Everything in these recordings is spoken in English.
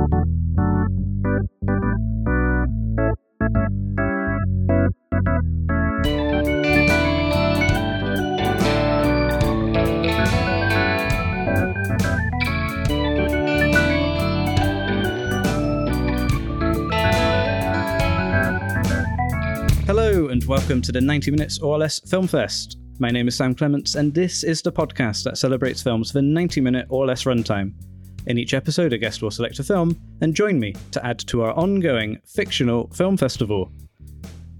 Hello, and welcome to the 90 Minutes or Less Film Fest. My name is Sam Clements, and this is the podcast that celebrates films for 90 minute or less runtime. In each episode, a guest will select a film and join me to add to our ongoing fictional film festival.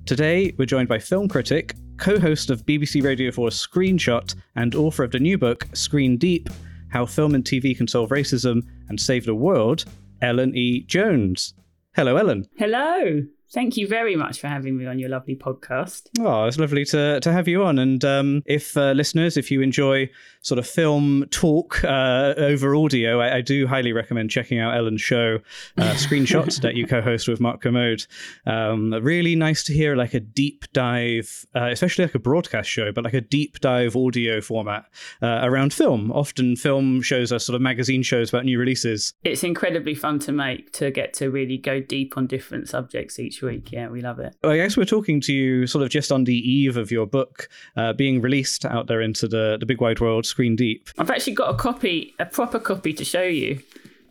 Today, we're joined by film critic, co host of BBC Radio 4's Screenshot, and author of the new book, Screen Deep How Film and TV Can Solve Racism and Save the World, Ellen E. Jones. Hello, Ellen. Hello. Thank you very much for having me on your lovely podcast. Oh, it's lovely to, to have you on. And um, if uh, listeners, if you enjoy sort of film talk uh, over audio, I, I, do highly recommend checking out Ellen's show, uh, Screenshots, that you co-host with Mark Kermode. Um, really nice to hear like a deep dive, uh, especially like a broadcast show, but like a deep dive audio format uh, around film. Often film shows are sort of magazine shows about new releases. It's incredibly fun to make to get to really go deep on different subjects each week. Yeah, we love it. Well, I guess we're talking to you sort of just on the eve of your book uh, being released out there into the, the big wide world, screen deep. I've actually got a copy, a proper copy to show you.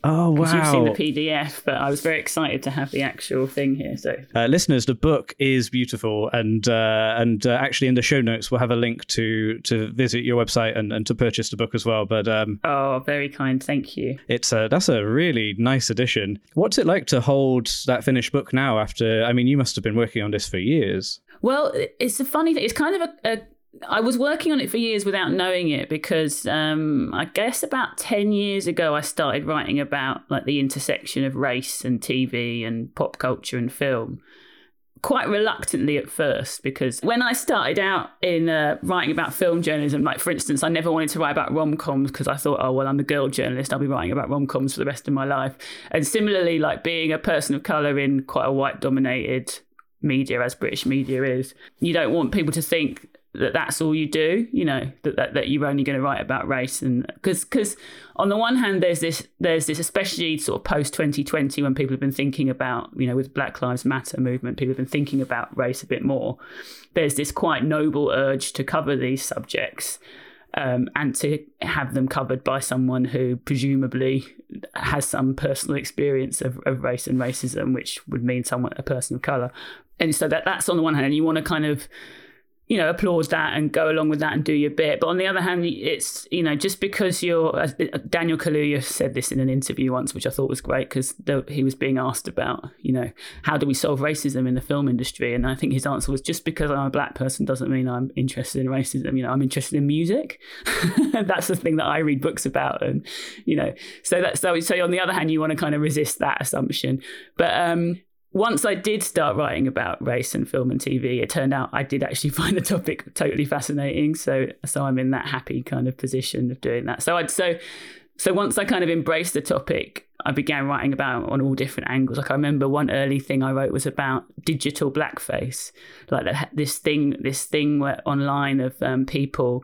Oh wow! You've seen the PDF, but I was very excited to have the actual thing here. So, uh, listeners, the book is beautiful, and uh, and uh, actually in the show notes we'll have a link to to visit your website and, and to purchase the book as well. But um, oh, very kind, thank you. It's a, that's a really nice edition. What's it like to hold that finished book now? After, I mean, you must have been working on this for years. Well, it's a funny thing. It's kind of a, a I was working on it for years without knowing it because um, I guess about 10 years ago, I started writing about like the intersection of race and TV and pop culture and film. Quite reluctantly at first, because when I started out in uh, writing about film journalism, like for instance, I never wanted to write about rom coms because I thought, oh, well, I'm a girl journalist, I'll be writing about rom coms for the rest of my life. And similarly, like being a person of colour in quite a white dominated media as British media is, you don't want people to think that that's all you do you know that that, that you're only going to write about race and because because on the one hand there's this there's this especially sort of post 2020 when people have been thinking about you know with black lives matter movement people have been thinking about race a bit more there's this quite noble urge to cover these subjects um, and to have them covered by someone who presumably has some personal experience of, of race and racism, which would mean someone a person of color. And so that that's on the one hand, and you want to kind of you know, applaud that and go along with that and do your bit. But on the other hand, it's, you know, just because you're, uh, Daniel Kaluuya said this in an interview once, which I thought was great because he was being asked about, you know, how do we solve racism in the film industry? And I think his answer was just because I'm a black person doesn't mean I'm interested in racism. You know, I'm interested in music. that's the thing that I read books about. And, you know, so that's, so, so on the other hand, you want to kind of resist that assumption. But, um, once I did start writing about race and film and TV, it turned out I did actually find the topic totally fascinating. So so I'm in that happy kind of position of doing that. So I'd so so once I kind of embraced the topic, I began writing about on all different angles. Like I remember one early thing I wrote was about digital blackface, like this thing this thing where online of um, people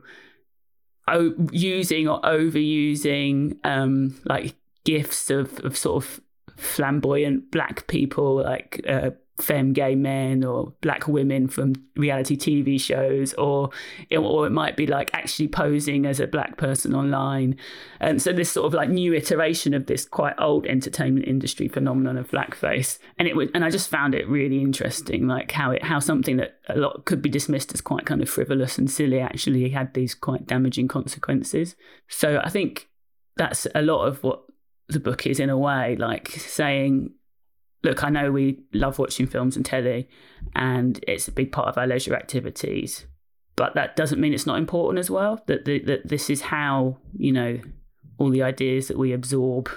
using or overusing um, like GIFs of, of sort of flamboyant black people like uh, femme gay men or black women from reality TV shows, or or it might be like actually posing as a black person online. And so this sort of like new iteration of this quite old entertainment industry phenomenon of blackface. And it was, and I just found it really interesting, like how it how something that a lot could be dismissed as quite kind of frivolous and silly actually had these quite damaging consequences. So I think that's a lot of what the book is in a way like saying look i know we love watching films and telly and it's a big part of our leisure activities but that doesn't mean it's not important as well that, the, that this is how you know all the ideas that we absorb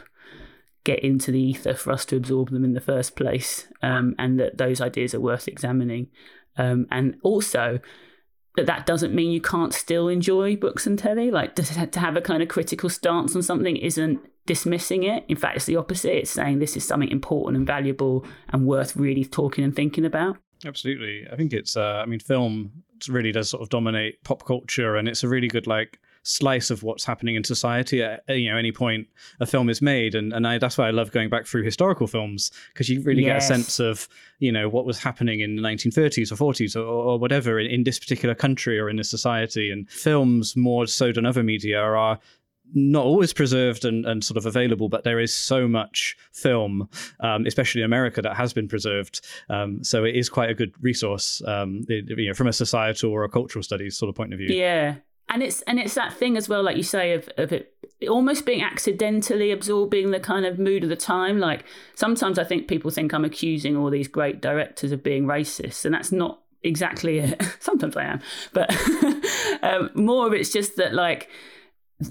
get into the ether for us to absorb them in the first place um, and that those ideas are worth examining. Um, and also that that doesn't mean you can't still enjoy books and telly like to, to have a kind of critical stance on something isn't dismissing it. In fact, it's the opposite. It's saying this is something important and valuable and worth really talking and thinking about. Absolutely. I think it's, uh, I mean, film really does sort of dominate pop culture and it's a really good, like, slice of what's happening in society at you know any point a film is made, and and I, that's why I love going back through historical films because you really yes. get a sense of you know what was happening in the 1930s or 40s or, or whatever in, in this particular country or in this society. And films more so than other media are not always preserved and, and sort of available, but there is so much film, um, especially in America, that has been preserved. Um, so it is quite a good resource, um, you know, from a societal or a cultural studies sort of point of view. Yeah, and it's and it's that thing as well, like you say, of of it almost being accidentally absorbing the kind of mood of the time. Like sometimes I think people think I'm accusing all these great directors of being racist, and that's not exactly it. sometimes I am, but um, more of it's just that like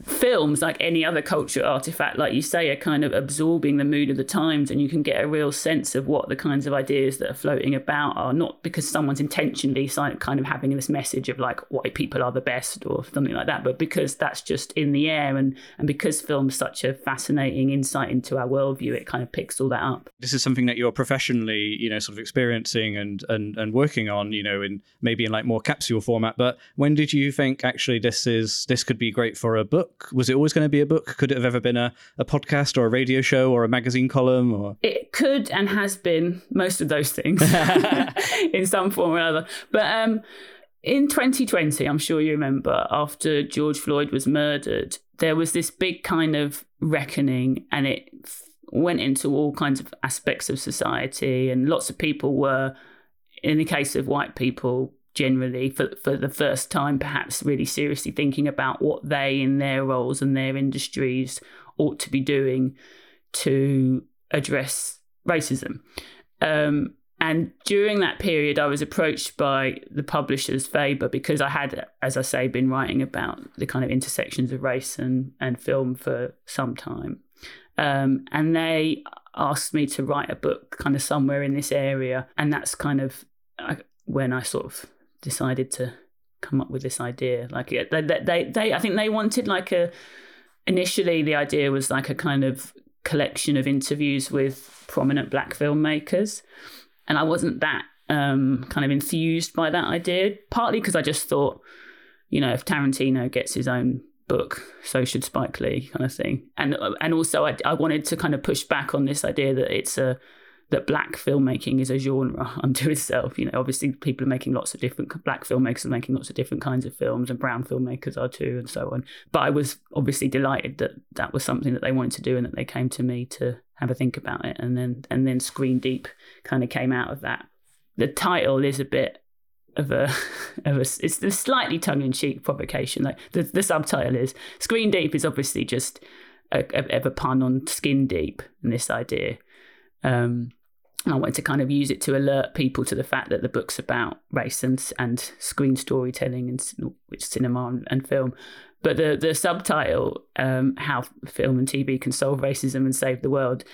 films like any other culture artifact like you say are kind of absorbing the mood of the times and you can get a real sense of what the kinds of ideas that are floating about are not because someone's intentionally kind of having this message of like white people are the best or something like that but because that's just in the air and and because film's such a fascinating insight into our worldview it kind of picks all that up. This is something that you're professionally you know sort of experiencing and and and working on you know in maybe in like more capsule format but when did you think actually this is this could be great for a book book? Was it always going to be a book? Could it have ever been a, a podcast or a radio show or a magazine column? Or it could and has been most of those things in some form or other. But um, in 2020, I'm sure you remember, after George Floyd was murdered, there was this big kind of reckoning, and it went into all kinds of aspects of society, and lots of people were, in the case of white people, generally for, for the first time perhaps really seriously thinking about what they in their roles and their industries ought to be doing to address racism. Um, and during that period i was approached by the publishers faber because i had as i say been writing about the kind of intersections of race and, and film for some time. Um, and they asked me to write a book kind of somewhere in this area. And that's kind of uh, when i sort of decided to come up with this idea. Like they, they, they, I think they wanted like a. Initially, the idea was like a kind of collection of interviews with prominent black filmmakers, and I wasn't that um, kind of enthused by that idea. Partly because I just thought, you know, if Tarantino gets his own book, so should Spike Lee, kind of thing. And and also, I, I wanted to kind of push back on this idea that it's a that black filmmaking is a genre unto itself. You know, obviously people are making lots of different black filmmakers are making lots of different kinds of films, and brown filmmakers are too, and so on. But I was obviously delighted that that was something that they wanted to do, and that they came to me to have a think about it, and then and then Screen Deep kind of came out of that. The title is a bit of a of a it's a slightly tongue in cheek provocation. Like the the subtitle is Screen Deep is obviously just a, a, a pun on skin deep and this idea. Um, I wanted to kind of use it to alert people to the fact that the book's about race and, and screen storytelling and which cinema and, and film. But the the subtitle, um, how film and TV can solve racism and save the world,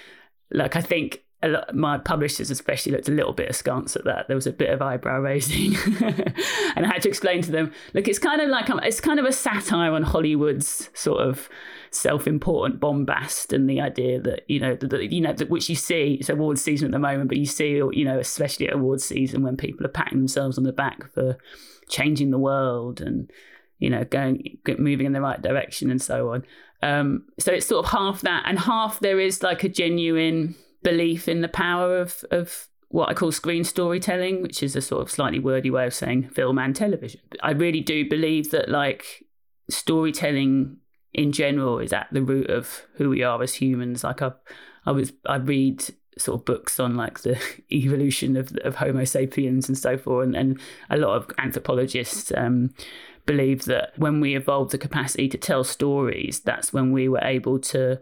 like I think lot, my publishers especially looked a little bit askance at that. There was a bit of eyebrow raising, and I had to explain to them, look, it's kind of like it's kind of a satire on Hollywood's sort of self-important bombast and the idea that you know that you know that which you see it's awards season at the moment but you see you know especially at awards season when people are patting themselves on the back for changing the world and you know going moving in the right direction and so on um, so it's sort of half that and half there is like a genuine belief in the power of of what I call screen storytelling, which is a sort of slightly wordy way of saying film and television. I really do believe that like storytelling in general is at the root of who we are as humans. Like I, I was, I read sort of books on like the evolution of of Homo sapiens and so forth, and, and a lot of anthropologists um, believe that when we evolved the capacity to tell stories, that's when we were able to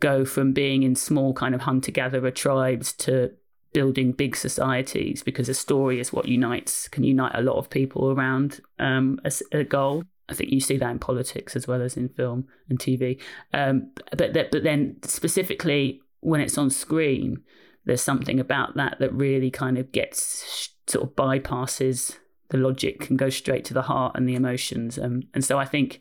go from being in small kind of hunter gatherer tribes to building big societies because a story is what unites can unite a lot of people around um, a, a goal I think you see that in politics as well as in film and TV. Um, but that, but then specifically when it's on screen, there's something about that that really kind of gets sort of bypasses the logic and goes straight to the heart and the emotions. Um, and so I think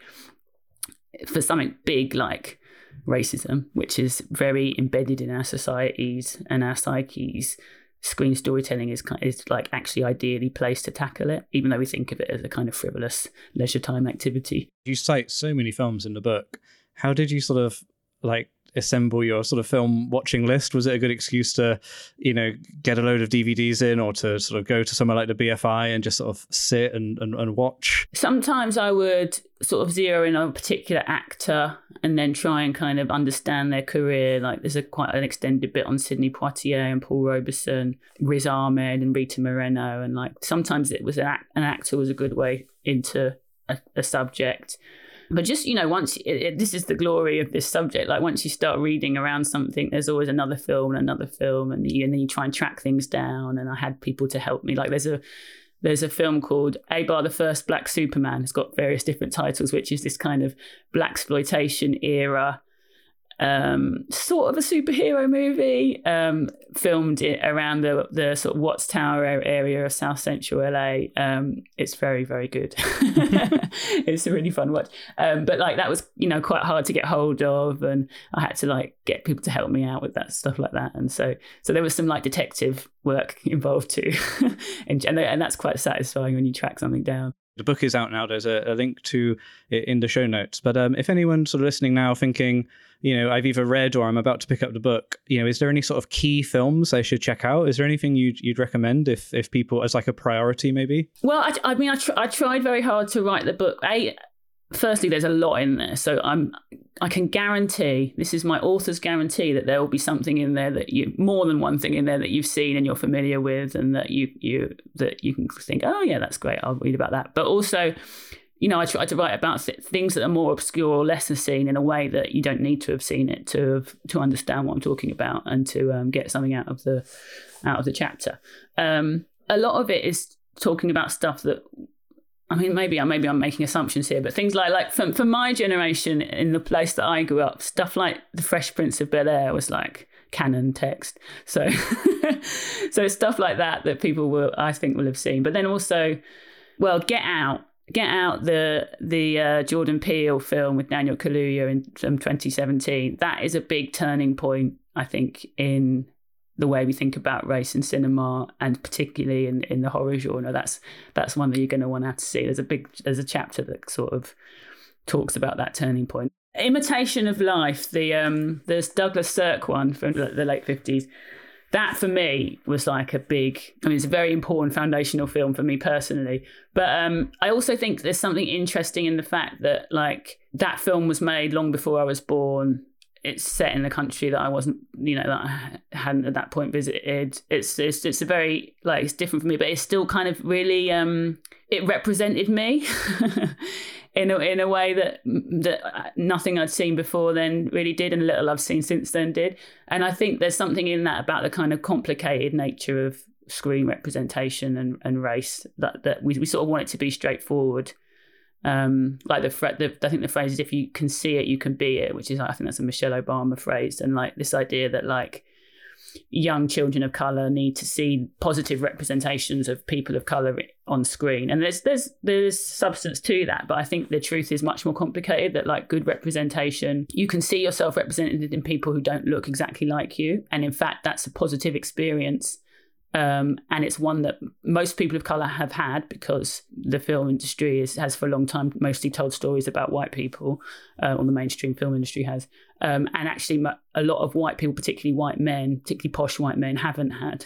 for something big like racism, which is very embedded in our societies and our psyches, screen storytelling is is like actually ideally placed to tackle it, even though we think of it as a kind of frivolous leisure time activity. You cite so many films in the book. How did you sort of like assemble your sort of film watching list? Was it a good excuse to, you know, get a load of DVDs in or to sort of go to somewhere like the BFI and just sort of sit and, and, and watch? Sometimes I would sort of zero in on a particular actor and then try and kind of understand their career. Like there's a quite an extended bit on Sidney Poitier and Paul Robeson, Riz Ahmed and Rita Moreno. And like sometimes it was an, act, an actor was a good way into a, a subject but just, you know, once it, it, this is the glory of this subject, like once you start reading around something, there's always another film and another film, and, you, and then you try and track things down. And I had people to help me. Like there's a there's a film called Abar the First Black Superman. It's got various different titles, which is this kind of blaxploitation era um, sort of a superhero movie, um, filmed around the the sort of Watts Tower area of South Central LA. Um, it's very very good. it's a really fun watch. Um, but like that was you know quite hard to get hold of, and I had to like get people to help me out with that stuff like that. And so so there was some like detective work involved too, and, and that's quite satisfying when you track something down. The book is out now. There's a, a link to it in the show notes. But um, if anyone sort of listening now thinking, you know, I've either read or I'm about to pick up the book, you know, is there any sort of key films I should check out? Is there anything you'd, you'd recommend if, if people, as like a priority maybe? Well, I, I mean, I, tr- I tried very hard to write the book. A, firstly, there's a lot in there. So I'm I can guarantee this is my author's guarantee that there will be something in there that you more than one thing in there that you've seen and you're familiar with and that you you that you can think, oh yeah, that's great. I'll read about that. But also, you know, I try to write about things that are more obscure or lesser seen in a way that you don't need to have seen it to have, to understand what I'm talking about and to um, get something out of the out of the chapter. Um, a lot of it is talking about stuff that I mean, maybe I'm maybe I'm making assumptions here, but things like like for, for my generation in the place that I grew up, stuff like the Fresh Prince of Bel Air was like canon text. So, so stuff like that that people will I think will have seen. But then also, well, Get Out, Get Out the the uh, Jordan Peele film with Daniel Kaluuya in from 2017. That is a big turning point, I think, in the way we think about race in cinema and particularly in, in the horror genre that's that's one that you're going to want to see. There's a big there's a chapter that sort of talks about that turning point. Imitation of life the um there's douglas sirk one from the late 50s that for me was like a big i mean it's a very important foundational film for me personally but um i also think there's something interesting in the fact that like that film was made long before i was born it's set in a country that I wasn't, you know, that I hadn't at that point visited. It's it's it's a very like it's different for me, but it's still kind of really um it represented me in a in a way that that nothing I'd seen before then really did, and little I've seen since then did. And I think there's something in that about the kind of complicated nature of screen representation and, and race that that we, we sort of want it to be straightforward um, like the, the I think the phrase is if you can see it, you can be it, which is I think that's a Michelle Obama phrase, and like this idea that like young children of color need to see positive representations of people of color on screen and there's there's there's substance to that but i think the truth is much more complicated that like good representation you can see yourself represented in people who don't look exactly like you and in fact that's a positive experience um, and it's one that most people of color have had because the film industry is, has for a long time mostly told stories about white people, uh, or the mainstream film industry has. Um, and actually, a lot of white people, particularly white men, particularly posh white men, haven't had.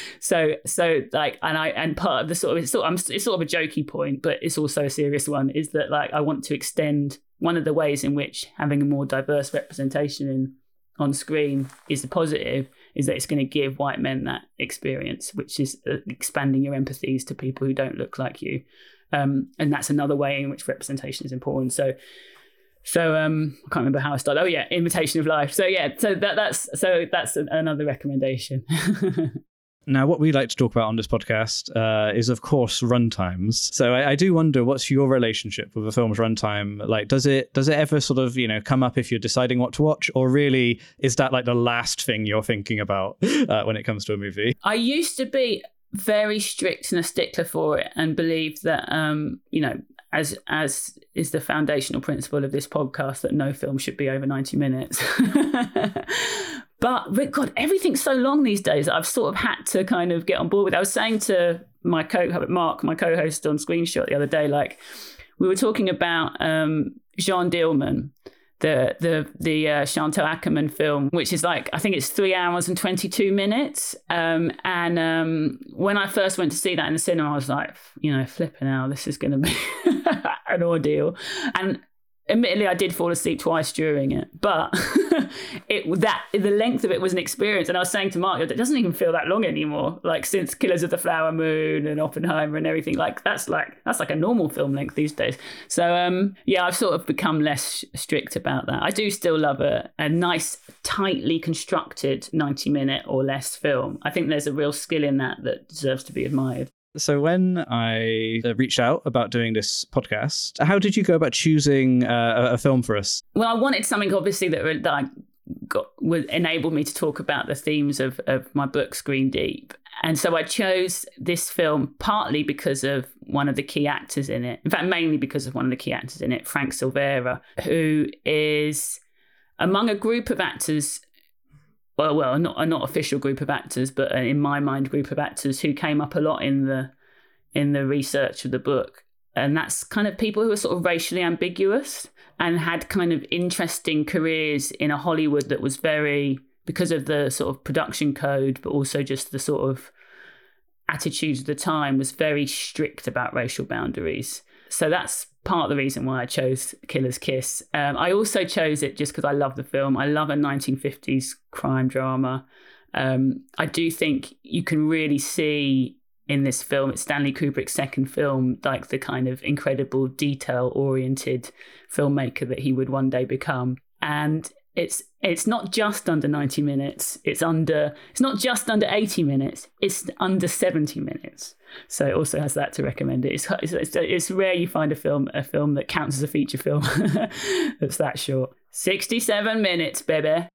so, so like, and I and part of the sort of it's sort of, it's sort of a jokey point, but it's also a serious one. Is that like I want to extend one of the ways in which having a more diverse representation in on screen is the positive is that it's going to give white men that experience, which is uh, expanding your empathies to people who don't look like you. Um, and that's another way in which representation is important. So, so um, I can't remember how I started. Oh yeah, imitation of life. So yeah, so that that's so that's another recommendation. Now, what we like to talk about on this podcast uh, is, of course, runtimes. So I, I, do wonder, what's your relationship with a film's runtime? Like, does it does it ever sort of you know come up if you're deciding what to watch, or really is that like the last thing you're thinking about uh, when it comes to a movie? I used to be very strict and a stickler for it, and believe that um, you know as as is the foundational principle of this podcast that no film should be over 90 minutes But God, everything's so long these days that I've sort of had to kind of get on board with. I was saying to my co Mark, my co-host on Screenshot the other day, like we were talking about um, Jeanne Dielman, the the the uh, Chantal Akerman film, which is like I think it's three hours and twenty two minutes. Um, and um, when I first went to see that in the cinema, I was like, you know, flipping out, this is going to be an ordeal. And admittedly I did fall asleep twice during it, but it that the length of it was an experience. And I was saying to Mark, it doesn't even feel that long anymore. Like since Killers of the Flower Moon and Oppenheimer and everything, like that's like that's like a normal film length these days. So um, yeah, I've sort of become less strict about that. I do still love a, a nice, tightly constructed ninety minute or less film. I think there's a real skill in that that deserves to be admired. So when I uh, reached out about doing this podcast, how did you go about choosing uh, a film for us? Well, I wanted something obviously that, that I got would enable me to talk about the themes of of my book Screen Deep. And so I chose this film partly because of one of the key actors in it. In fact, mainly because of one of the key actors in it, Frank Silvera, who is among a group of actors well, well, not a not official group of actors, but uh, in my mind, group of actors who came up a lot in the in the research of the book, and that's kind of people who are sort of racially ambiguous and had kind of interesting careers in a Hollywood that was very because of the sort of production code, but also just the sort of attitudes of the time was very strict about racial boundaries. So that's part of the reason why I chose Killer's Kiss. Um, I also chose it just because I love the film. I love a 1950s crime drama. Um, I do think you can really see in this film, it's Stanley Kubrick's second film, like the kind of incredible detail oriented filmmaker that he would one day become. And it's it's not just under 90 minutes. It's under it's not just under 80 minutes. It's under 70 minutes. So it also has that to recommend it. It's, it's, it's rare you find a film a film that counts as a feature film. That's that short. 67 minutes baby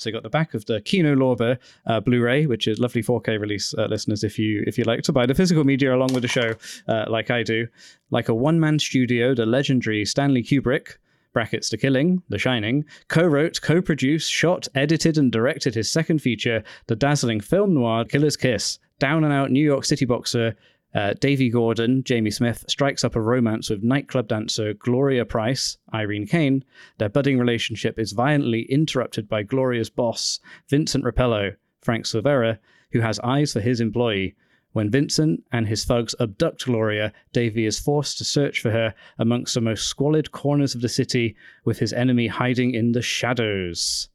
So you got the back of the Kino Lorber uh, Blu-ray, which is lovely 4K release, uh, listeners. If you if you like to buy the physical media along with the show, uh, like I do, like a one-man studio, the legendary Stanley Kubrick. Brackets The Killing, The Shining, co wrote, co produced, shot, edited, and directed his second feature, the dazzling film noir Killer's Kiss, down and out New York City boxer uh, Davy Gordon, Jamie Smith, strikes up a romance with nightclub dancer Gloria Price, Irene Kane. Their budding relationship is violently interrupted by Gloria's boss, Vincent Rapallo, Frank Silvera, who has eyes for his employee. When Vincent and his thugs abduct Gloria, Davy is forced to search for her amongst the most squalid corners of the city, with his enemy hiding in the shadows.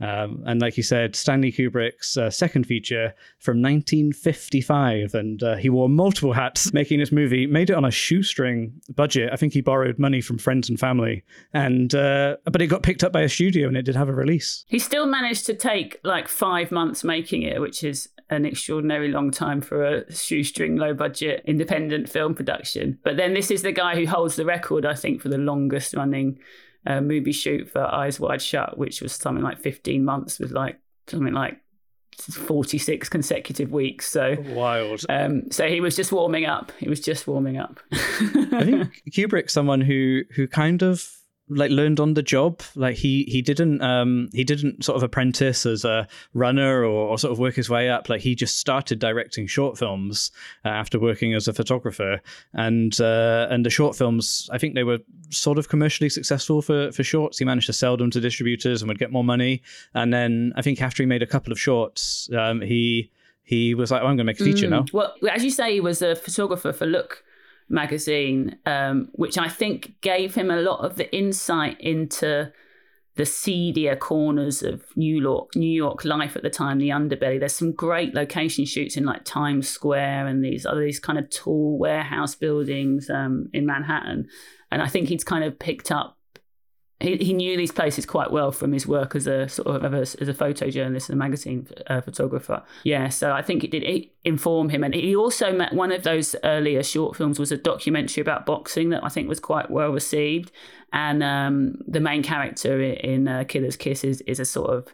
Um, and like you said, Stanley Kubrick's uh, second feature from 1955, and uh, he wore multiple hats making this movie. Made it on a shoestring budget. I think he borrowed money from friends and family, and uh, but it got picked up by a studio, and it did have a release. He still managed to take like five months making it, which is an extraordinarily long time for a shoestring, low budget independent film production. But then this is the guy who holds the record, I think, for the longest running uh, movie shoot for Eyes Wide Shut, which was something like 15 months with like something like 46 consecutive weeks. So wild. Um, so he was just warming up. He was just warming up. I think Kubrick's someone who who kind of like learned on the job. Like he he didn't um he didn't sort of apprentice as a runner or, or sort of work his way up. Like he just started directing short films uh, after working as a photographer. And uh, and the short films i think they were sort of commercially successful for for shorts. He managed to sell them to distributors and would get more money. And then i think after he made a couple of shorts um he he was like oh, i'm gonna make a feature mm. now. Well as you say he was a photographer for look magazine, um, which I think gave him a lot of the insight into the seedier corners of New York, New York life at the time, the underbelly. There's some great location shoots in like Times Square and these other these kind of tall warehouse buildings um, in Manhattan, and I think he's kind of picked up he, he knew these places quite well from his work as a sort of as a photojournalist and a magazine uh, photographer. Yeah, so I think it did inform him, and he also met one of those earlier short films was a documentary about boxing that I think was quite well received, and um, the main character in uh, Killer's Kiss is, is a sort of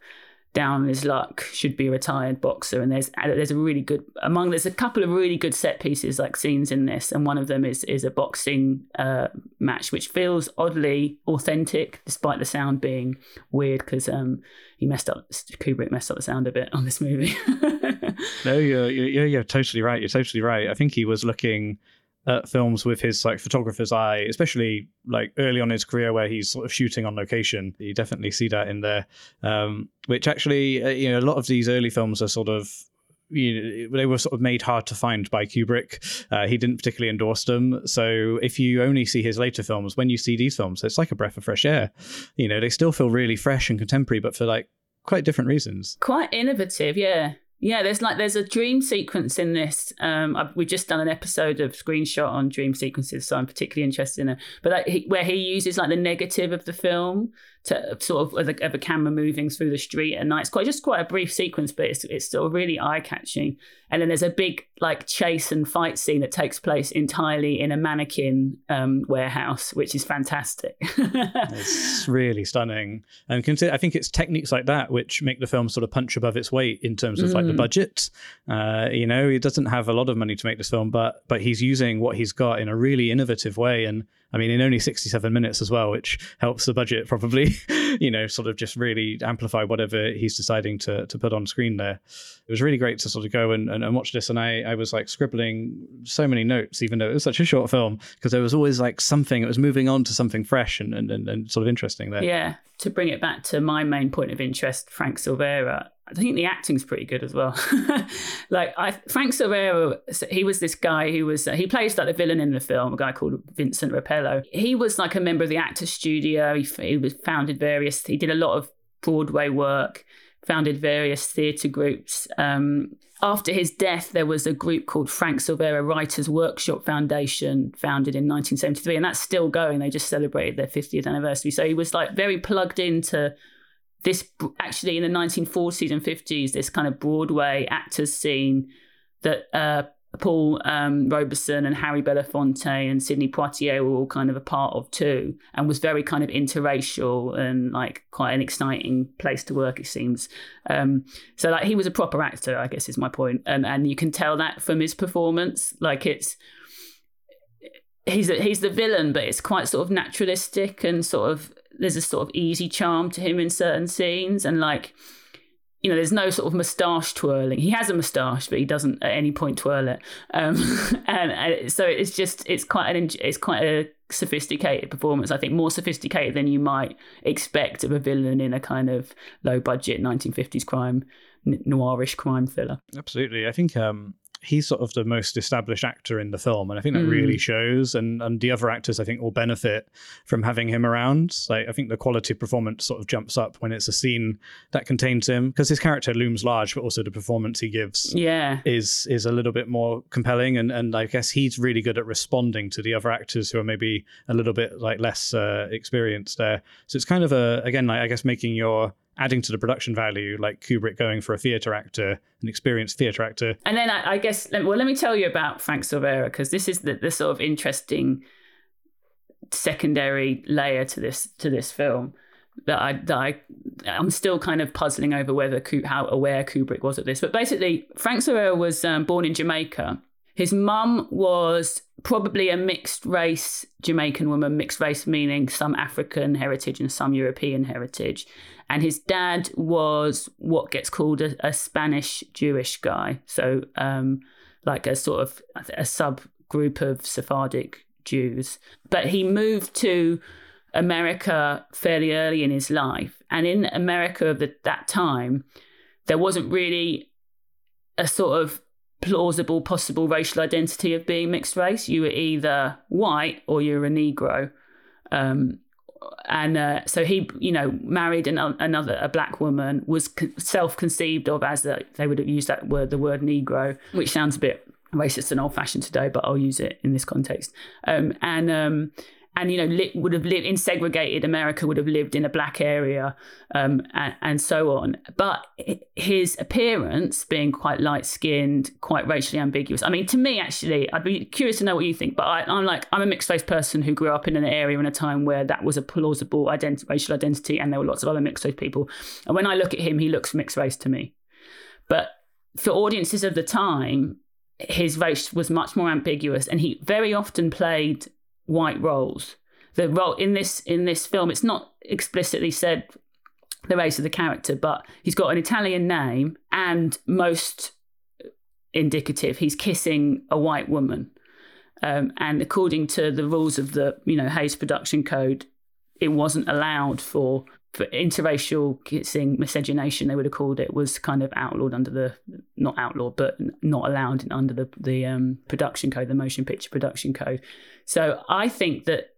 down on his luck, should be a retired boxer. And there's there's a really good among there's a couple of really good set pieces like scenes in this, and one of them is is a boxing uh, match which feels oddly authentic despite the sound being weird because um, he messed up Kubrick messed up the sound a bit on this movie. no, you're, you're you're totally right. You're totally right. I think he was looking at films with his like photographer's eye, especially like early on his career where he's sort of shooting on location. You definitely see that in there. Um, which actually, uh, you know, a lot of these early films are sort of you know, they were sort of made hard to find by Kubrick. Uh, he didn't particularly endorse them. So if you only see his later films, when you see these films, it's like a breath of fresh air. You know, they still feel really fresh and contemporary, but for like quite different reasons. Quite innovative, yeah. Yeah, there's like there's a dream sequence in this. Um, I've, we've just done an episode of screenshot on dream sequences, so I'm particularly interested in it. But he, where he uses like the negative of the film to sort of of a, of a, camera moving through the street at night. It's quite just quite a brief sequence, but it's it's still really eye catching. And then there's a big like chase and fight scene that takes place entirely in a mannequin um, warehouse, which is fantastic. it's really stunning, and consider, I think it's techniques like that which make the film sort of punch above its weight in terms of mm. like the mm. budget. Uh, you know, he doesn't have a lot of money to make this film, but but he's using what he's got in a really innovative way and I mean, in only 67 minutes as well, which helps the budget probably, you know, sort of just really amplify whatever he's deciding to, to put on screen there. It was really great to sort of go and, and, and watch this. And I, I was like scribbling so many notes, even though it was such a short film, because there was always like something, it was moving on to something fresh and, and, and, sort of interesting there. Yeah. To bring it back to my main point of interest, Frank Silvera, I think the acting's pretty good as well. like I, Frank Silvera, he was this guy who was uh, he plays like the villain in the film, a guy called Vincent Rapallo. He was like a member of the Actors Studio. He, he was founded various. He did a lot of Broadway work, founded various theatre groups. Um, after his death, there was a group called Frank Silvera Writers Workshop Foundation, founded in 1973, and that's still going. They just celebrated their 50th anniversary. So he was like very plugged into this actually in the 1940s and 50s, this kind of Broadway actors scene that uh, Paul um, Robeson and Harry Belafonte and Sidney Poitier were all kind of a part of too, and was very kind of interracial and like quite an exciting place to work. It seems. Um, so like he was a proper actor, I guess is my point, and and you can tell that from his performance. Like it's he's a, he's the villain, but it's quite sort of naturalistic and sort of there's a sort of easy charm to him in certain scenes, and like you know, there's no sort of moustache twirling. He has a moustache, but he doesn't at any point twirl it. Um, and, and, so it's just it's quite an it's quite a sophisticated performance. I think more sophisticated than you might expect of a villain in a kind of low budget 1950s crime noirish crime thriller. Absolutely, I think um, he's sort of the most established actor in the film, and I think that mm. really shows. And and the other actors, I think, will benefit from having him around. Like I think the quality of performance sort of jumps up when it's a scene that contains him because his character looms large, but also the performance he gives, yeah, is is a little bit more compelling. And and I guess he's really good at responding to the other actors who are maybe a little bit like less uh, experienced there. So it's kind of a again, like I guess making your adding to the production value, like Kubrick going for a theatre actor, an experienced theatre actor. And then I, I, guess, well, let me tell you about Frank Silvera because this is the, the sort of interesting secondary layer to this to this film that I that I I'm still kind of puzzling over whether how aware Kubrick was of this. But basically, Frank Silvera was um, born in Jamaica. His mum was probably a mixed race Jamaican woman, mixed race meaning some African heritage and some European heritage. And his dad was what gets called a, a Spanish Jewish guy. So, um, like a sort of a subgroup of Sephardic Jews. But he moved to America fairly early in his life. And in America of that time, there wasn't really a sort of plausible possible racial identity of being mixed race. You were either white or you were a Negro. Um, and uh, so he, you know, married an, another a black woman, was self-conceived of as a, they would have used that word, the word Negro, which sounds a bit racist and old-fashioned today, but I'll use it in this context. Um, and um, and you know li- would have lived in segregated America, would have lived in a black area, um, and, and, so on. But his appearance, being quite light skinned, quite racially ambiguous. I mean, to me, actually, I'd be curious to know what you think. But I, am like, I'm a mixed race person who grew up in an area in a time where that was a plausible ident- racial identity, and there were lots of other mixed race people. And when I look at him, he looks mixed race to me. But for audiences of the time, his race was much more ambiguous, and he very often played white roles. The role in this in this film, it's not explicitly said the race of the character, but he's got an Italian name, and most indicative, he's kissing a white woman. Um, and according to the rules of the you know Hays Production Code, it wasn't allowed for for interracial kissing miscegenation they would have called it was kind of outlawed under the not outlawed but not allowed under the the um, production code the motion picture production code so i think that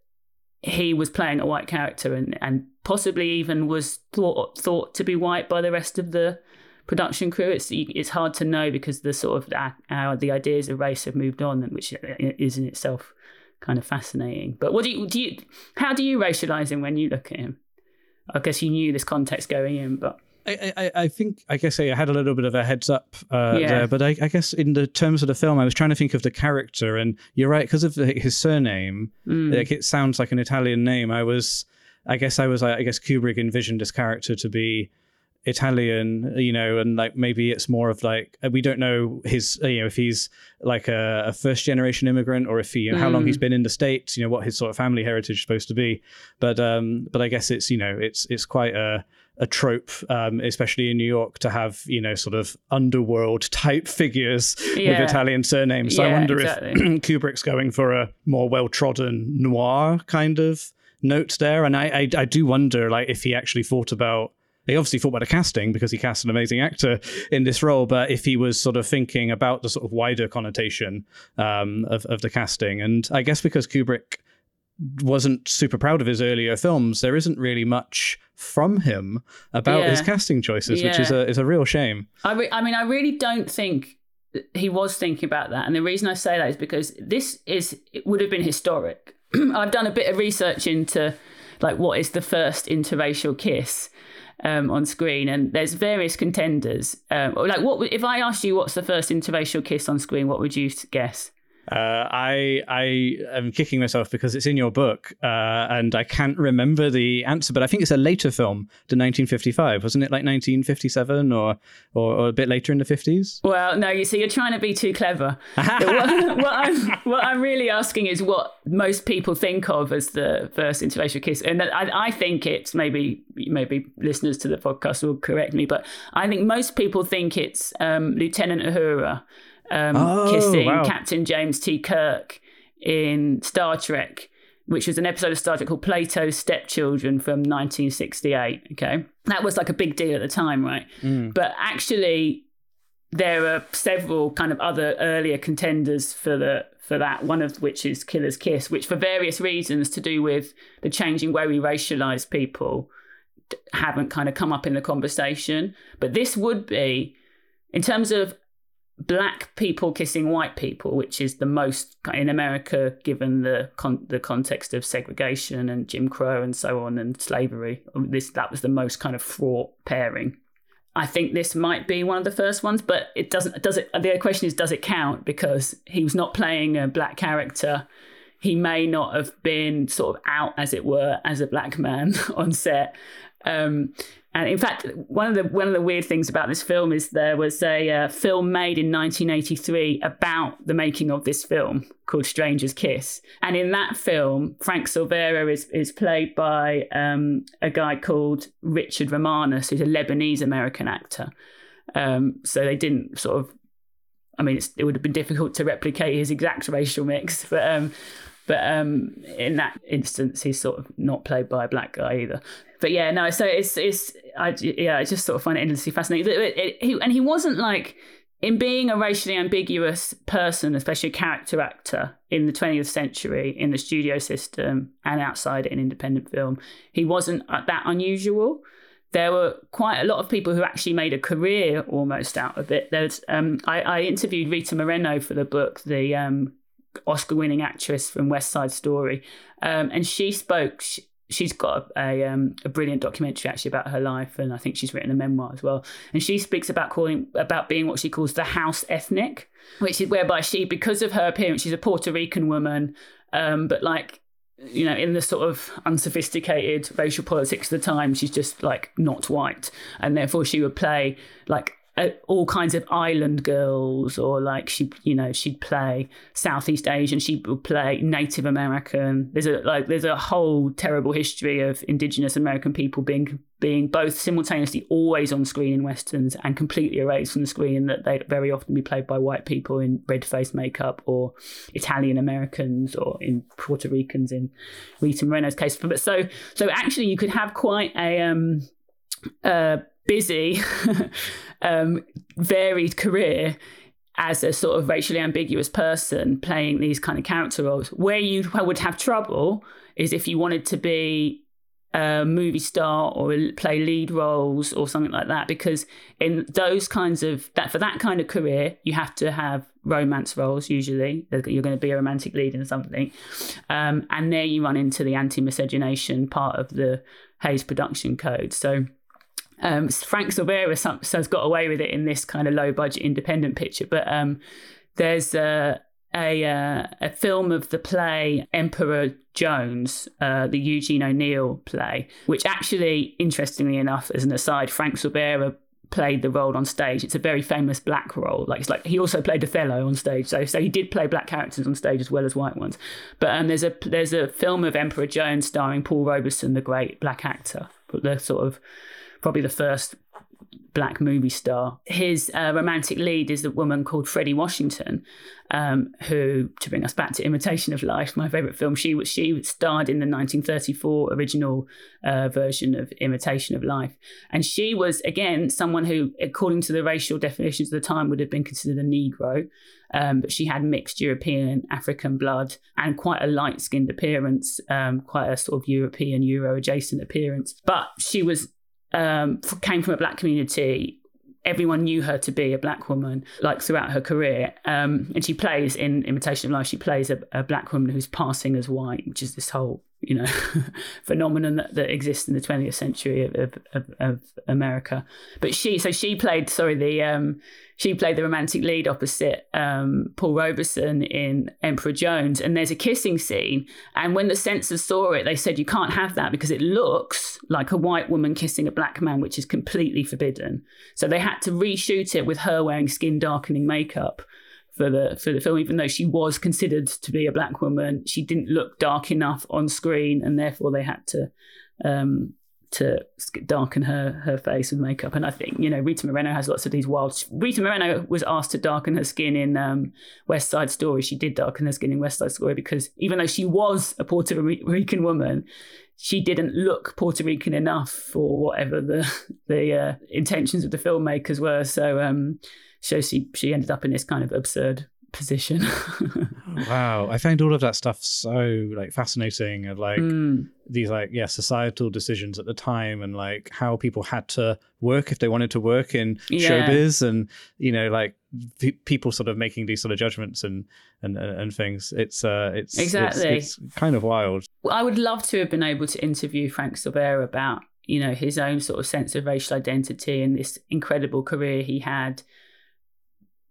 he was playing a white character and and possibly even was thought thought to be white by the rest of the production crew it's it's hard to know because the sort of uh, the ideas of race have moved on which is in itself kind of fascinating but what do you do you how do you racialize him when you look at him I guess you knew this context going in, but. I, I, I, think I guess I had a little bit of a heads up uh, yeah. there, but I, I, guess in the terms of the film, I was trying to think of the character, and you're right because of the, his surname, mm. like it sounds like an Italian name. I was, I guess I was, I guess Kubrick envisioned this character to be Italian, you know, and like maybe it's more of like uh, we don't know his, uh, you know, if he's like a, a first generation immigrant or if he, you know, mm. how long he's been in the states, you know, what his sort of family heritage is supposed to be. But um, but I guess it's you know, it's it's quite a a trope, um, especially in New York, to have you know sort of underworld type figures yeah. with Italian surnames. So yeah, I wonder exactly. if Kubrick's going for a more well trodden noir kind of note there, and I, I I do wonder like if he actually thought about he obviously thought about the casting because he cast an amazing actor in this role. But if he was sort of thinking about the sort of wider connotation um, of, of the casting, and I guess because Kubrick wasn't super proud of his earlier films, there isn't really much from him about yeah. his casting choices, yeah. which is a is a real shame. I re- I mean, I really don't think he was thinking about that, and the reason I say that is because this is it would have been historic. I've done a bit of research into like what is the first interracial kiss um, on screen, and there's various contenders. Um, like, what if I asked you what's the first interracial kiss on screen? What would you guess? Uh, I I am kicking myself because it's in your book, uh, and I can't remember the answer. But I think it's a later film to 1955, wasn't it? Like 1957 or, or, or a bit later in the 50s. Well, no. You see, you're trying to be too clever. what, what, I'm what I'm really asking is what most people think of as the first interracial kiss, and I, I think it's maybe maybe listeners to the podcast will correct me, but I think most people think it's um, Lieutenant Uhura um, oh, kissing wow. Captain James T. Kirk in Star Trek, which was an episode of Star Trek called Plato's Stepchildren from 1968. Okay. That was like a big deal at the time, right? Mm. But actually, there are several kind of other earlier contenders for the for that one of which is killer's kiss which for various reasons to do with the changing way we racialize people haven't kind of come up in the conversation but this would be in terms of black people kissing white people, which is the most in America, given the con- the context of segregation and Jim Crow and so on and slavery. Um, this that was the most kind of fraught pairing. I think this might be one of the first ones, but it doesn't. Does it? The question is, does it count? Because he was not playing a black character. He may not have been sort of out, as it were, as a black man on set. Um, and in fact, one of the one of the weird things about this film is there was a uh, film made in 1983 about the making of this film called Stranger's Kiss. And in that film, Frank Silvera is is played by um, a guy called Richard Romanus, who's a Lebanese American actor. Um, so they didn't sort of, I mean, it would have been difficult to replicate his exact racial mix, but um, but um, in that instance, he's sort of not played by a black guy either but yeah, no. So it's it's I yeah, I just sort of find it endlessly fascinating. It, it, he, and he wasn't like in being a racially ambiguous person, especially a character actor in the 20th century in the studio system and outside in independent film. He wasn't uh, that unusual. There were quite a lot of people who actually made a career almost out of it. There's um, I, I interviewed Rita Moreno for the book, the um, Oscar winning actress from West Side Story. Um, and she spoke. She, she's got a, um, a brilliant documentary actually about her life, and I think she's written a memoir as well. And she speaks about calling about being what she calls the house ethnic, which is whereby she, because of her appearance, she's a Puerto Rican woman, um, but like you know, in the sort of unsophisticated racial politics of the time, she's just like not white, and therefore she would play like all kinds of island girls, or like she, you know, she'd play Southeast Asian, she would play Native American. There's a like there's a whole terrible history of Indigenous American people being being both simultaneously always on screen in westerns and completely erased from the screen. That they'd very often be played by white people in red face makeup, or Italian Americans, or in Puerto Ricans in Rita Moreno's case. But so so actually, you could have quite a um, uh, busy, um, varied career as a sort of racially ambiguous person playing these kind of character roles. Where you would have trouble is if you wanted to be a movie star or play lead roles or something like that because in those kinds of that for that kind of career you have to have romance roles usually. You're going to be a romantic lead in something. Um, and there you run into the anti-miscegenation part of the Hays production code. So um, Frank Silvera has got away with it in this kind of low budget independent picture, but um, there's a, a, uh, a film of the play Emperor Jones, uh, the Eugene O'Neill play, which actually, interestingly enough, as an aside, Frank Silvera played the role on stage. It's a very famous black role. Like it's like he also played Othello on stage. So so he did play black characters on stage as well as white ones. But um, there's a there's a film of Emperor Jones starring Paul Robeson, the great black actor, the sort of probably the first black movie star. His uh, romantic lead is a woman called Fredi Washington, um, who, to bring us back to Imitation of Life, my favorite film, she she starred in the 1934 original uh, version of Imitation of Life, and she was again someone who, according to the racial definitions of the time, would have been considered a Negro. Um, but she had mixed European and African blood and quite a light skinned appearance, um, quite a sort of European Euro adjacent appearance. But she was um, came from a black community. Everyone knew her to be a black woman, like throughout her career. Um, and she plays in Imitation of Life. She plays a, a black woman who's passing as white, which is this whole you know phenomenon that, that exists in the 20th century of, of, of, America. But she, so she played, sorry, the um, she played the romantic lead opposite um, Paul Robeson in Emperor Jones, and there's a kissing scene. And when the censors saw it, they said you can't have that because it looks like a white woman kissing a black man, which is completely forbidden. So they had to reshoot it with her wearing skin darkening makeup for the for the film, even though she was considered to be a black woman, she didn't look dark enough on screen, and therefore they had to um, to darken her her face with makeup. And I think you know Rita Moreno has lots of these wild. Rita Moreno was asked to darken her skin in um, West Side Story. She did darken her skin in West Side Story because even though she was a Puerto Rican woman, she didn't look Puerto Rican enough for whatever the the uh, intentions of the filmmakers were. So um, so she she ended up in this kind of absurd position. wow, I find all of that stuff so like fascinating and like mm. these like yeah societal decisions at the time and like how people had to work if they wanted to work in yeah. showbiz and you know like people sort of making these sort of judgments and and and things. It's uh it's exactly it's, it's kind of wild. I would love to have been able to interview Frank Silvera about you know his own sort of sense of racial identity and this incredible career he had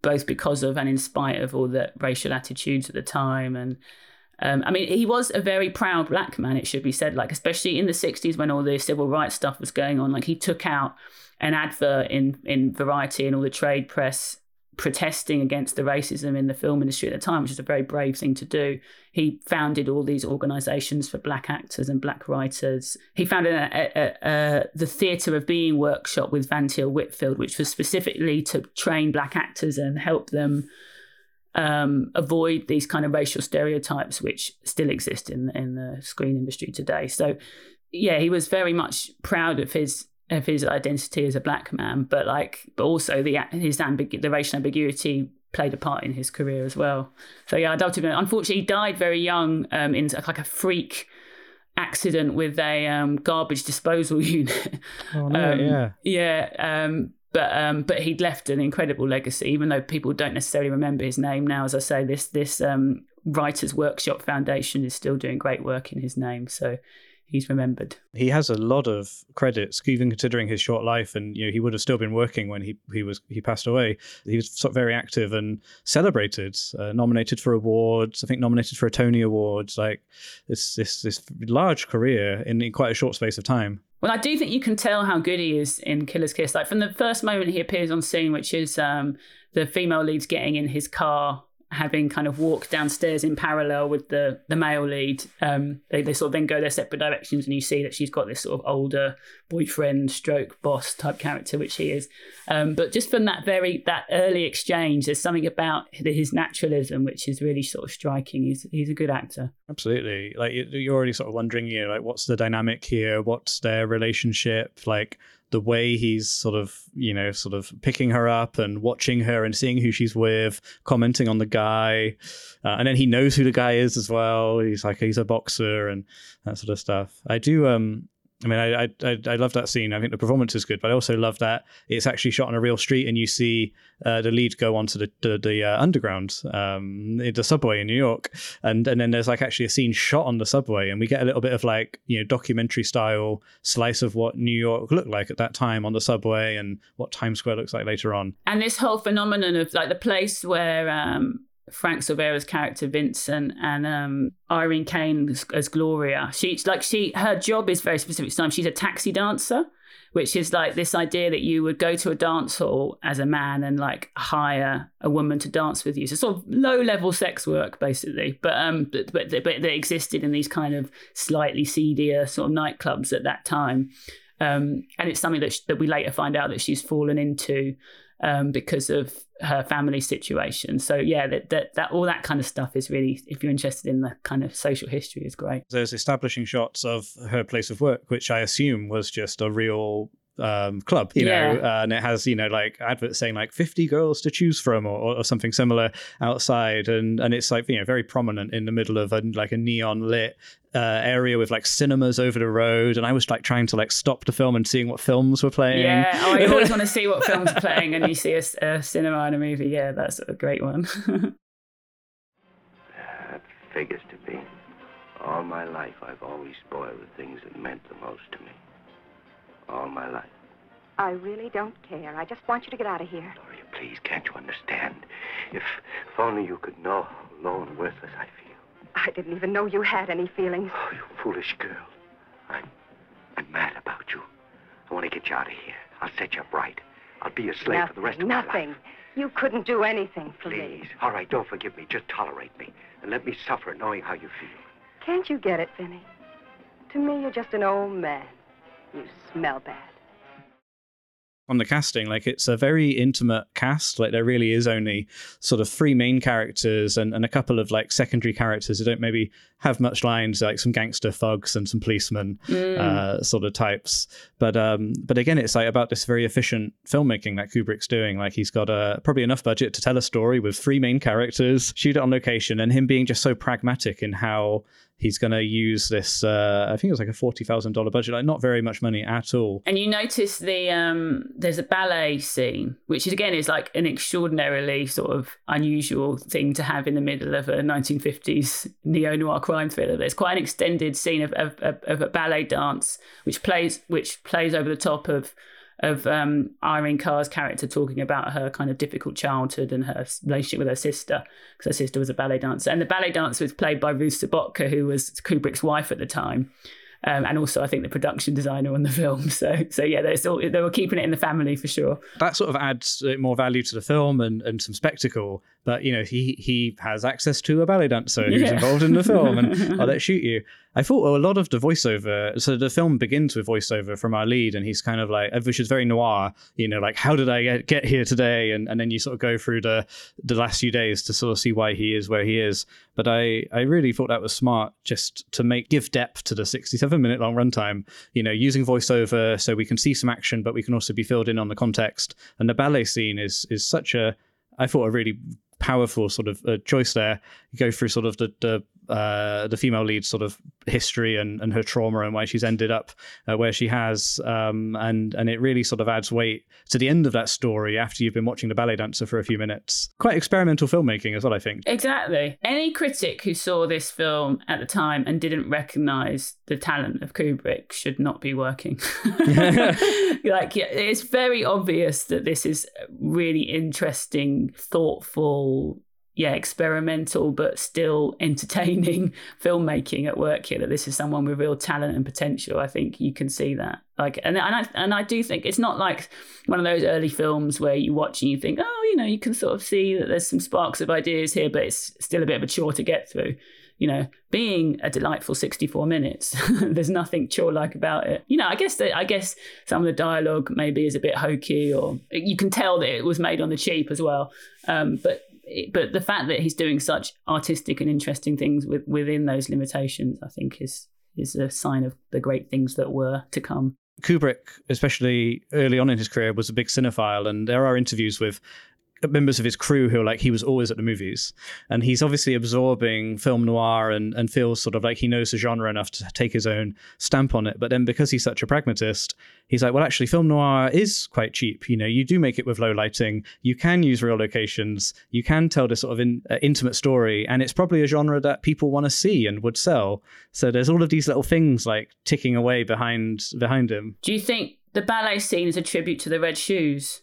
both because of and in spite of all the racial attitudes at the time. And um, I mean, he was a very proud black man, it should be said, like, especially in the 60s when all the civil rights stuff was going on. Like, he took out an advert in, in Variety and all the trade press protesting against the racism in the film industry at the time, which is a very brave thing to do. He founded all these organizations for black actors and black writers. He founded a, a, a, the Theatre of Being workshop with Vantile Whitfield, which was specifically to train black actors and help them um, avoid these kind of racial stereotypes which still exist in in the screen industry today. So, yeah, he was very much proud of his of his identity as a black man, but like, but also the his ambig- the racial ambiguity played a part in his career as well. So yeah, I doubt it. Unfortunately, he died very young um, in like a freak accident with a um, garbage disposal unit. Oh no! um, yeah, yeah. Um, but um, but he'd left an incredible legacy, even though people don't necessarily remember his name now. As I say, this this um, Writers Workshop Foundation is still doing great work in his name. So he's remembered. He has a lot of credits, even considering his short life, and you know he would have still been working when he he was he passed away. He was very active and celebrated, uh, nominated for awards. I think nominated for a Tony Awards. Like this this this large career in, in quite a short space of time. Well, I do think you can tell how good he is in Killer's Kiss. Like from the first moment he appears on scene, which is um, the female lead's getting in his car having kind of walked downstairs in parallel with the the male lead, um, they, they sort of then go their separate directions, and you see that she's got this sort of older boyfriend, stroke boss type character, which he is. Um, but just from that very that early exchange, there's something about his naturalism which is really sort of striking. He's he's a good actor. Absolutely, like you're already sort of wondering, you know, like what's the dynamic here? What's their relationship? Like the way he's sort of you know sort of picking her up and watching her and seeing who she's with commenting on the guy uh, and then he knows who the guy is as well. He's like he's a boxer and that sort of stuff. I do um I mean, I, I I love that scene. I think the performance is good, but I also love that it's actually shot on a real street, and you see uh, the lead go onto the the, the uh, underground, um, the subway in New York, and and then there's like actually a scene shot on the subway, and we get a little bit of like you know documentary style slice of what New York looked like at that time on the subway, and what Times Square looks like later on. And this whole phenomenon of like the place where um, Frank Silvera's character Vincent and um, Irene Kane as, as, Gloria. She like she her job is very specific. Time she's a taxi dancer, which is like this idea that you would go to a dance hall as a man and like hire a woman to dance with you. So sort of low level sex work basically, but um but but, but that existed in these kind of slightly seedier sort of nightclubs at that time. Um, and it's something that, sh- that we later find out that she's fallen into um, because of her family situation. So yeah, that, that that all that kind of stuff is really, if you're interested in the kind of social history, is great. There's establishing shots of her place of work, which I assume was just a real um, club, you yeah. know, uh, and it has, you know, like adverts saying like 50 girls to choose from or, or, something similar outside. And, and it's like, you know, very prominent in the middle of a, like a neon lit uh, area with like cinemas over the road. And I was like trying to like stop the film and seeing what films were playing. Yeah. Oh, I always want to see what films are playing and you see a, a cinema in a movie. Yeah, that's a great one. that figures to me. All my life, I've always spoiled the things that meant the most to me all my life. I really don't care. I just want you to get out of here. Gloria, please, can't you understand? If, if only you could know how low and worthless I feel. I didn't even know you had any feelings. Oh, you foolish girl. I'm, I'm mad about you. I want to get you out of here. I'll set you up right. I'll be your slave nothing, for the rest of nothing. my life. Nothing. You couldn't do anything for Please. me. Please. All right, don't forgive me. Just tolerate me. And let me suffer knowing how you feel. Can't you get it, Vinny? To me, you're just an old man. You smell bad. On the casting like it's a very intimate cast. Like there really is only sort of three main characters and, and a couple of like secondary characters who don't maybe have much lines like some gangster thugs and some policemen mm. uh, sort of types. But um but again it's like about this very efficient filmmaking that kubrick's doing. Like he's got a probably enough budget to tell a story with three main characters shoot it on location and him being just so pragmatic in how he's going to use this. Uh, I think it was like a forty thousand dollar budget, like not very much money at all. And you notice the um, there's a ballet scene, which is again is like an extraordinarily sort of unusual thing to have in the middle of a 1950s neo noir crime thriller. There's quite an extended scene of, of, of a ballet dance, which plays which plays over the top of of um, Irene Carr's character talking about her kind of difficult childhood and her relationship with her sister, because her sister was a ballet dancer. And the ballet dancer was played by Ruth Sobotka, who was Kubrick's wife at the time. Um, and also, I think the production designer on the film. So, so yeah, they were keeping it in the family for sure. That sort of adds uh, more value to the film and, and some spectacle. But you know, he he has access to a ballet dancer who's yeah. involved in the film, and I'll let shoot you. I thought well, a lot of the voiceover. So the film begins with voiceover from our lead, and he's kind of like, which is very noir. You know, like how did I get, get here today? And and then you sort of go through the the last few days to sort of see why he is where he is. But I I really thought that was smart, just to make give depth to the 67 minute long runtime. You know, using voiceover so we can see some action, but we can also be filled in on the context. And the ballet scene is is such a I thought a really powerful sort of uh, choice there. You go through sort of the, the uh, the female lead sort of history and, and her trauma and why she's ended up uh, where she has, um, and and it really sort of adds weight to the end of that story after you've been watching the ballet dancer for a few minutes. Quite experimental filmmaking as well, I think. Exactly. Any critic who saw this film at the time and didn't recognize the talent of Kubrick should not be working. like, yeah, it's very obvious that this is really interesting, thoughtful, yeah, experimental but still entertaining filmmaking at work here. That this is someone with real talent and potential. I think you can see that. Like, and and I and I do think it's not like one of those early films where you watch and you think, oh, you know, you can sort of see that there's some sparks of ideas here, but it's still a bit of a chore to get through you know, being a delightful 64 minutes, there's nothing chore like about it. You know, I guess that I guess some of the dialogue maybe is a bit hokey, or you can tell that it was made on the cheap as well. Um, but but the fact that he's doing such artistic and interesting things with, within those limitations, I think, is is a sign of the great things that were to come. Kubrick, especially early on in his career, was a big cinephile, and there are interviews with members of his crew who are like he was always at the movies. And he's obviously absorbing film noir and, and feels sort of like he knows the genre enough to take his own stamp on it. But then because he's such a pragmatist he's like well actually film noir is quite cheap. You know you do make it with low lighting. You can use real locations. You can tell this sort of in, uh, intimate story. And it's probably a genre that people want to see and would sell. So there's all of these little things like ticking away behind behind him. Do you think the ballet scene is a tribute to the red shoes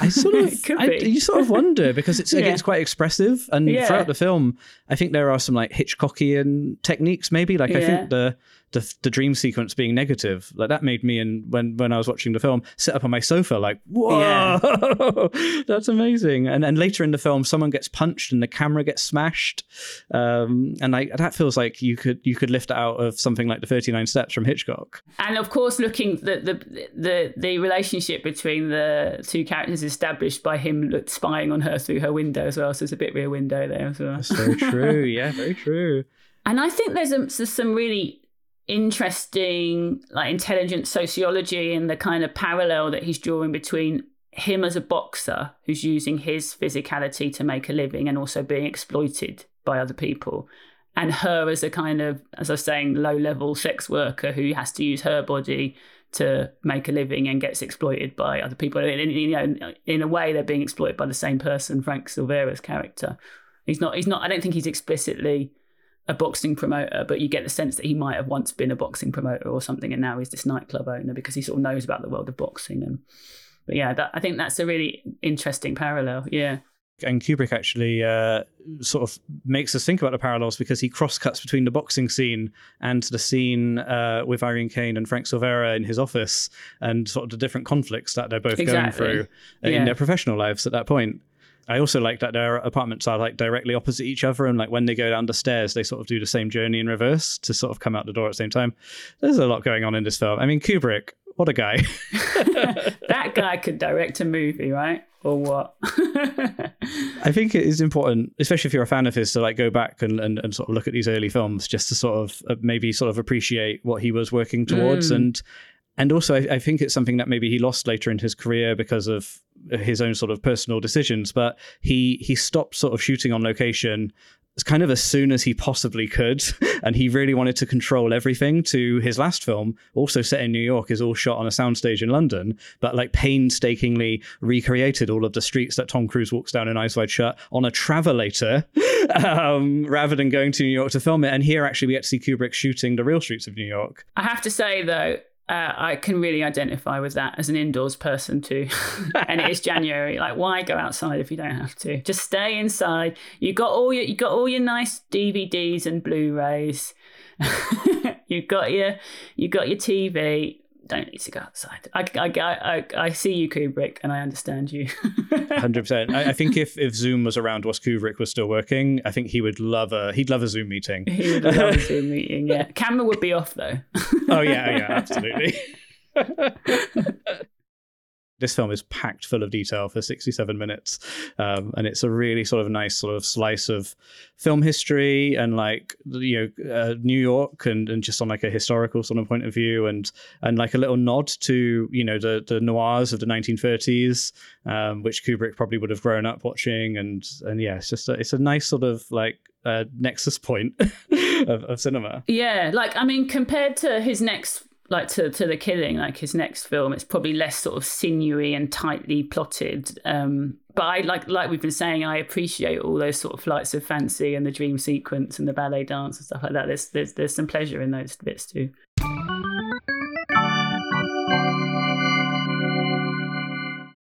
I sort of, I, you sort of wonder because it's yeah. it's quite expressive, and yeah. throughout the film, I think there are some like Hitchcockian techniques. Maybe like yeah. I think the the, the dream sequence being negative like that made me and when when I was watching the film sit up on my sofa like whoa yeah. that's amazing. And and later in the film someone gets punched and the camera gets smashed. Um, and like that feels like you could you could lift out of something like the 39 steps from Hitchcock. And of course looking the the the, the relationship between the two characters established by him spying on her through her window as well so there's a bit rear window there as well. That's so true. Yeah very true. And I think there's, a, there's some really interesting like intelligent sociology and the kind of parallel that he's drawing between him as a boxer who's using his physicality to make a living and also being exploited by other people and her as a kind of as i was saying low level sex worker who has to use her body to make a living and gets exploited by other people. In, you know in a way they're being exploited by the same person frank silvera's character. He's not he's not i don't think he's explicitly a boxing promoter, but you get the sense that he might have once been a boxing promoter or something, and now he's this nightclub owner because he sort of knows about the world of boxing. And but yeah, that, I think that's a really interesting parallel. Yeah. And Kubrick actually uh, sort of makes us think about the parallels because he cross cuts between the boxing scene and the scene uh, with Irene Kane and Frank Silvera in his office and sort of the different conflicts that they're both exactly. going through yeah. in their professional lives at that point. I also like that their apartments are like directly opposite each other, and like when they go down the stairs, they sort of do the same journey in reverse to sort of come out the door at the same time. There's a lot going on in this film. I mean, Kubrick, what a guy! that guy could direct a movie, right? Or what? I think it is important, especially if you're a fan of his, to like go back and, and, and sort of look at these early films just to sort of uh, maybe sort of appreciate what he was working towards. Mm. And and also I, I, think it's something that maybe he lost later in his career because of his own sort of personal decisions but he he stopped sort of shooting on location as kind of as soon as he possibly could and he really wanted to control everything to his last film also set in new york is all shot on a soundstage in london but like painstakingly recreated all of the streets that tom cruise walks down in eyes wide shut on a travelator um, rather than going to new york to film it. And here actually we get to see kubrick shooting the real streets of new york. I have to say though uh, I can really identify with that as an indoors person too. and it is January. Like, why go outside if you don't have to? Just stay inside. You got all your you got all your nice DVDs and Blu-rays. you got your you got your TV don't need to go outside. I, I, I, I see you, Kubrick, and I understand you. Hundred percent. I, I think if, if Zoom was around whilst Kubrick was still working, I think he would love a he'd love a Zoom meeting. He would love a Zoom meeting. Yeah, camera would be off though. oh yeah, oh, yeah, absolutely. this film is packed full of detail for 67 minutes um, and it's a really sort of nice sort of slice of film history and like you know uh, new york and, and just on like a historical sort of point of view and and like a little nod to you know the the noirs of the 1930s um, which kubrick probably would have grown up watching. And and yeah it's just a, it's a nice sort of like uh, nexus point of, of cinema. Yeah, like I mean, compared to his next, like to to the killing, like his next film, it's probably less sort of sinewy and tightly plotted. Um, but I like like we've been saying, I appreciate all those sort of flights of fancy and the dream sequence and the ballet dance and stuff like that. There's there's there's some pleasure in those bits too.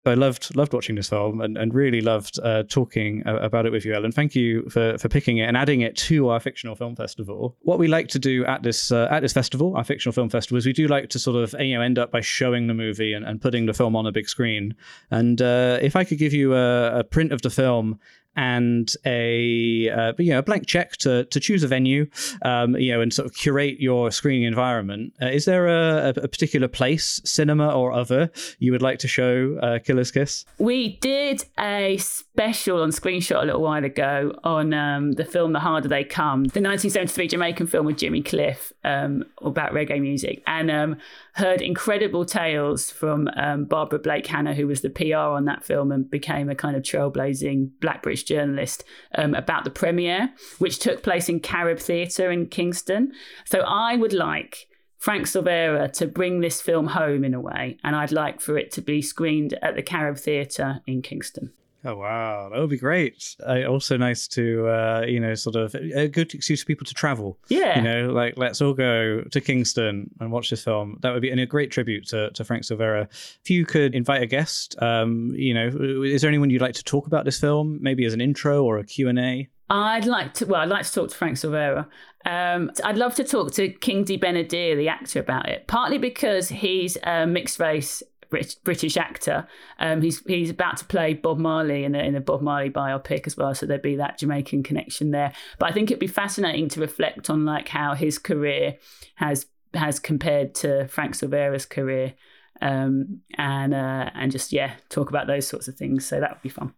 I loved loved watching this film and, and really loved uh, talking uh, about it with you, Ellen. Thank you for, for picking it and adding it to our fictional film festival. What we like to do at this uh, at this festival, our fictional film festival, is we do like to sort of you know end up by showing the movie and, and putting the film on a big screen. And uh, if I could give you a, a print of the film and a uh, you know a blank check to to choose a venue, um, you know, and sort of curate your screening environment. Uh, is there a, a particular place, cinema or other, you would like to show uh, Killer's Kiss? We did a special on Screenshot a little while ago on um, the film The Harder They Come, the 1973 Jamaican film with Jimmy Cliff um, about reggae music, and um, heard incredible tales from um, Barbara Blake Hanna, who was the PR on that film and became a kind of trailblazing Black British journalist um, about the premiere, which took place in Carib Theatre in Kingston. So I would like. Frank Silvera to bring this film home in a way, and I'd like for it to be screened at the Carib Theatre in Kingston. Oh wow, that would be great. Uh, also nice to uh, you know sort of a good excuse for people to travel. Yeah. You know, like let's all go to Kingston and watch this film. That would be and a great tribute to, to Frank Silvera. If you could invite a guest, um, you know, is there anyone you'd like to talk about this film, maybe as an intro or a Q and A? I'd like to. Well, I'd like to talk to Frank Silvera. Um, I'd love to talk to Kingsley Ben-Adir, the actor, about it. Partly because he's a mixed race Brit- British actor. Um, he's he's about to play Bob Marley in a, in a Bob Marley biopic as well, so there'd be that Jamaican connection there. But I think it'd be fascinating to reflect on like how his career has has compared to Frank Silvera's career, um, and uh, and just yeah, talk about those sorts of things. So that would be fun.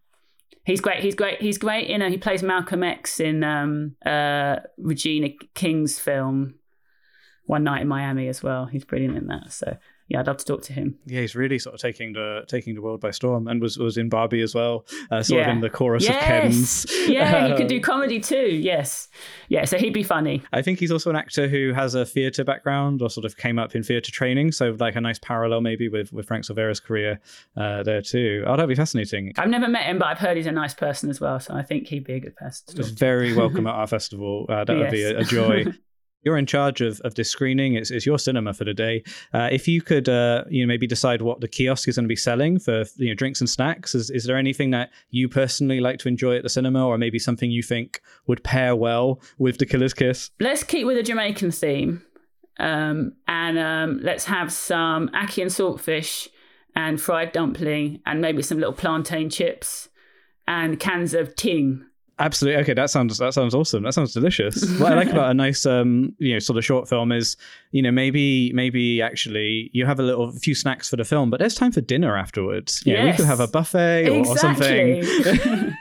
He's great. He's great. He's great. You know, he plays Malcolm X in um, uh, Regina King's film One Night in Miami as well. He's brilliant in that. So yeah, I'd love to talk to him. Yeah, he's really sort of taking the taking the world by storm, and was was in Barbie as well, uh, sort Yeah. of in the chorus yes. of Ken's. Yeah, he could Um, do comedy too. Yes. Yeah, so he'd be funny. I think he's also an actor who has a theatre background or sort of came up in theatre training, so like a nice parallel maybe with with Frank Silvera's career uh, there too. Oh, that'd be fascinating. I've never met him, but I've heard he's a nice person as well. So I think he'd be a good person to Just talk to. very welcome at our festival. Uh, that would be a, a joy. You're in charge of, of this screening. It's, it's your cinema for the day. Uh, if you could, uh, you know, maybe decide what the kiosk is going to be selling for, you know, drinks and snacks. Is, is there anything that you personally like to enjoy at the cinema, or maybe something you think would pair well with the Killer's Kiss? Let's keep with the Jamaican theme. Um, and um, let's have some ackee and saltfish and fried dumpling and maybe some little plantain chips and cans of ting. Absolutely. Okay, that sounds that sounds awesome. That sounds delicious. what I like about a nice um, you know, sort of short film is, you know, maybe maybe actually you have a little a few snacks for the film, but there's time for dinner afterwards. You know, we could have a buffet or, or something.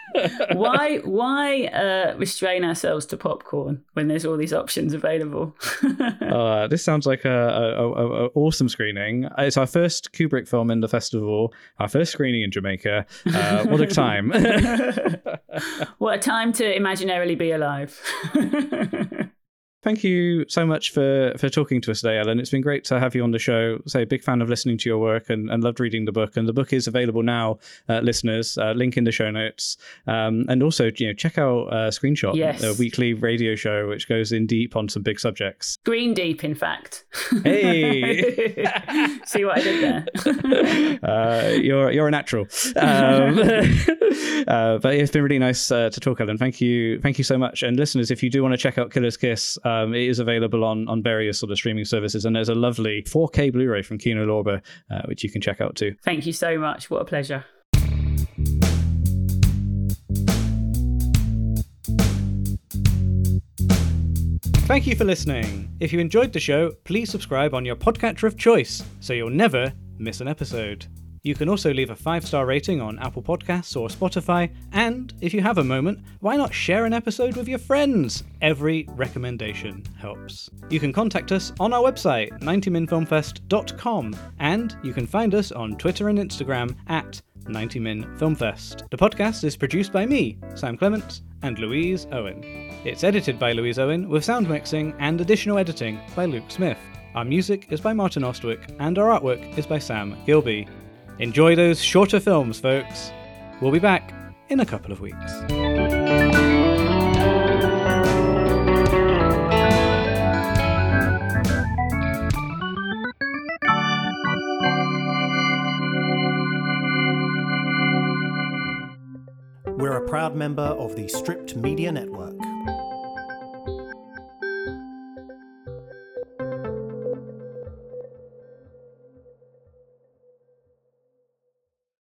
Why why uh, restrain ourselves to popcorn when there's all these options available? Uh, this sounds like a, a, a, a awesome screening. It's our first Kubrick film in the festival, our first screening in Jamaica. Uh, what a time! what a time to imaginarily be alive. Thank you so much for for talking to us today, Ellen. It's been great to have you on the show. Say, big fan of listening to your work and, and loved reading the book. And the book is available now, uh, listeners. Uh, link in the show notes. Um, and also, you know, check out uh, Screenshot, Yes. a weekly radio show which goes in deep on some big subjects. Green deep, in fact. Hey. See what I did there? uh, you're you're a natural. Um, uh, but it's been really nice uh, to talk, Ellen. Thank you, thank you so much. And listeners, if you do want to check out Killer's Kiss, um, it is available on on various sort of streaming services, and there's a lovely 4K Blu-ray from Kino Lorber, uh, which you can check out too. Thank you so much. What a pleasure. Thank you for listening. If you enjoyed the show, please subscribe on your podcatcher of choice so you'll never miss an episode. You can also leave a five star rating on Apple Podcasts or Spotify, and if you have a moment, why not share an episode with your friends? Every recommendation helps. You can contact us on our website, 90minfilmfest.com, and you can find us on Twitter and Instagram at 90min Filmfest. The podcast is produced by me, Sam Clements, and Louise Owen. It's edited by Louise Owen with sound mixing and additional editing by Luke Smith. Our music is by Martin Austwick, and our artwork is by Sam Gilby. Enjoy those shorter films, folks. We'll be back in a couple of weeks. We're a proud member of the Stripped Media Network.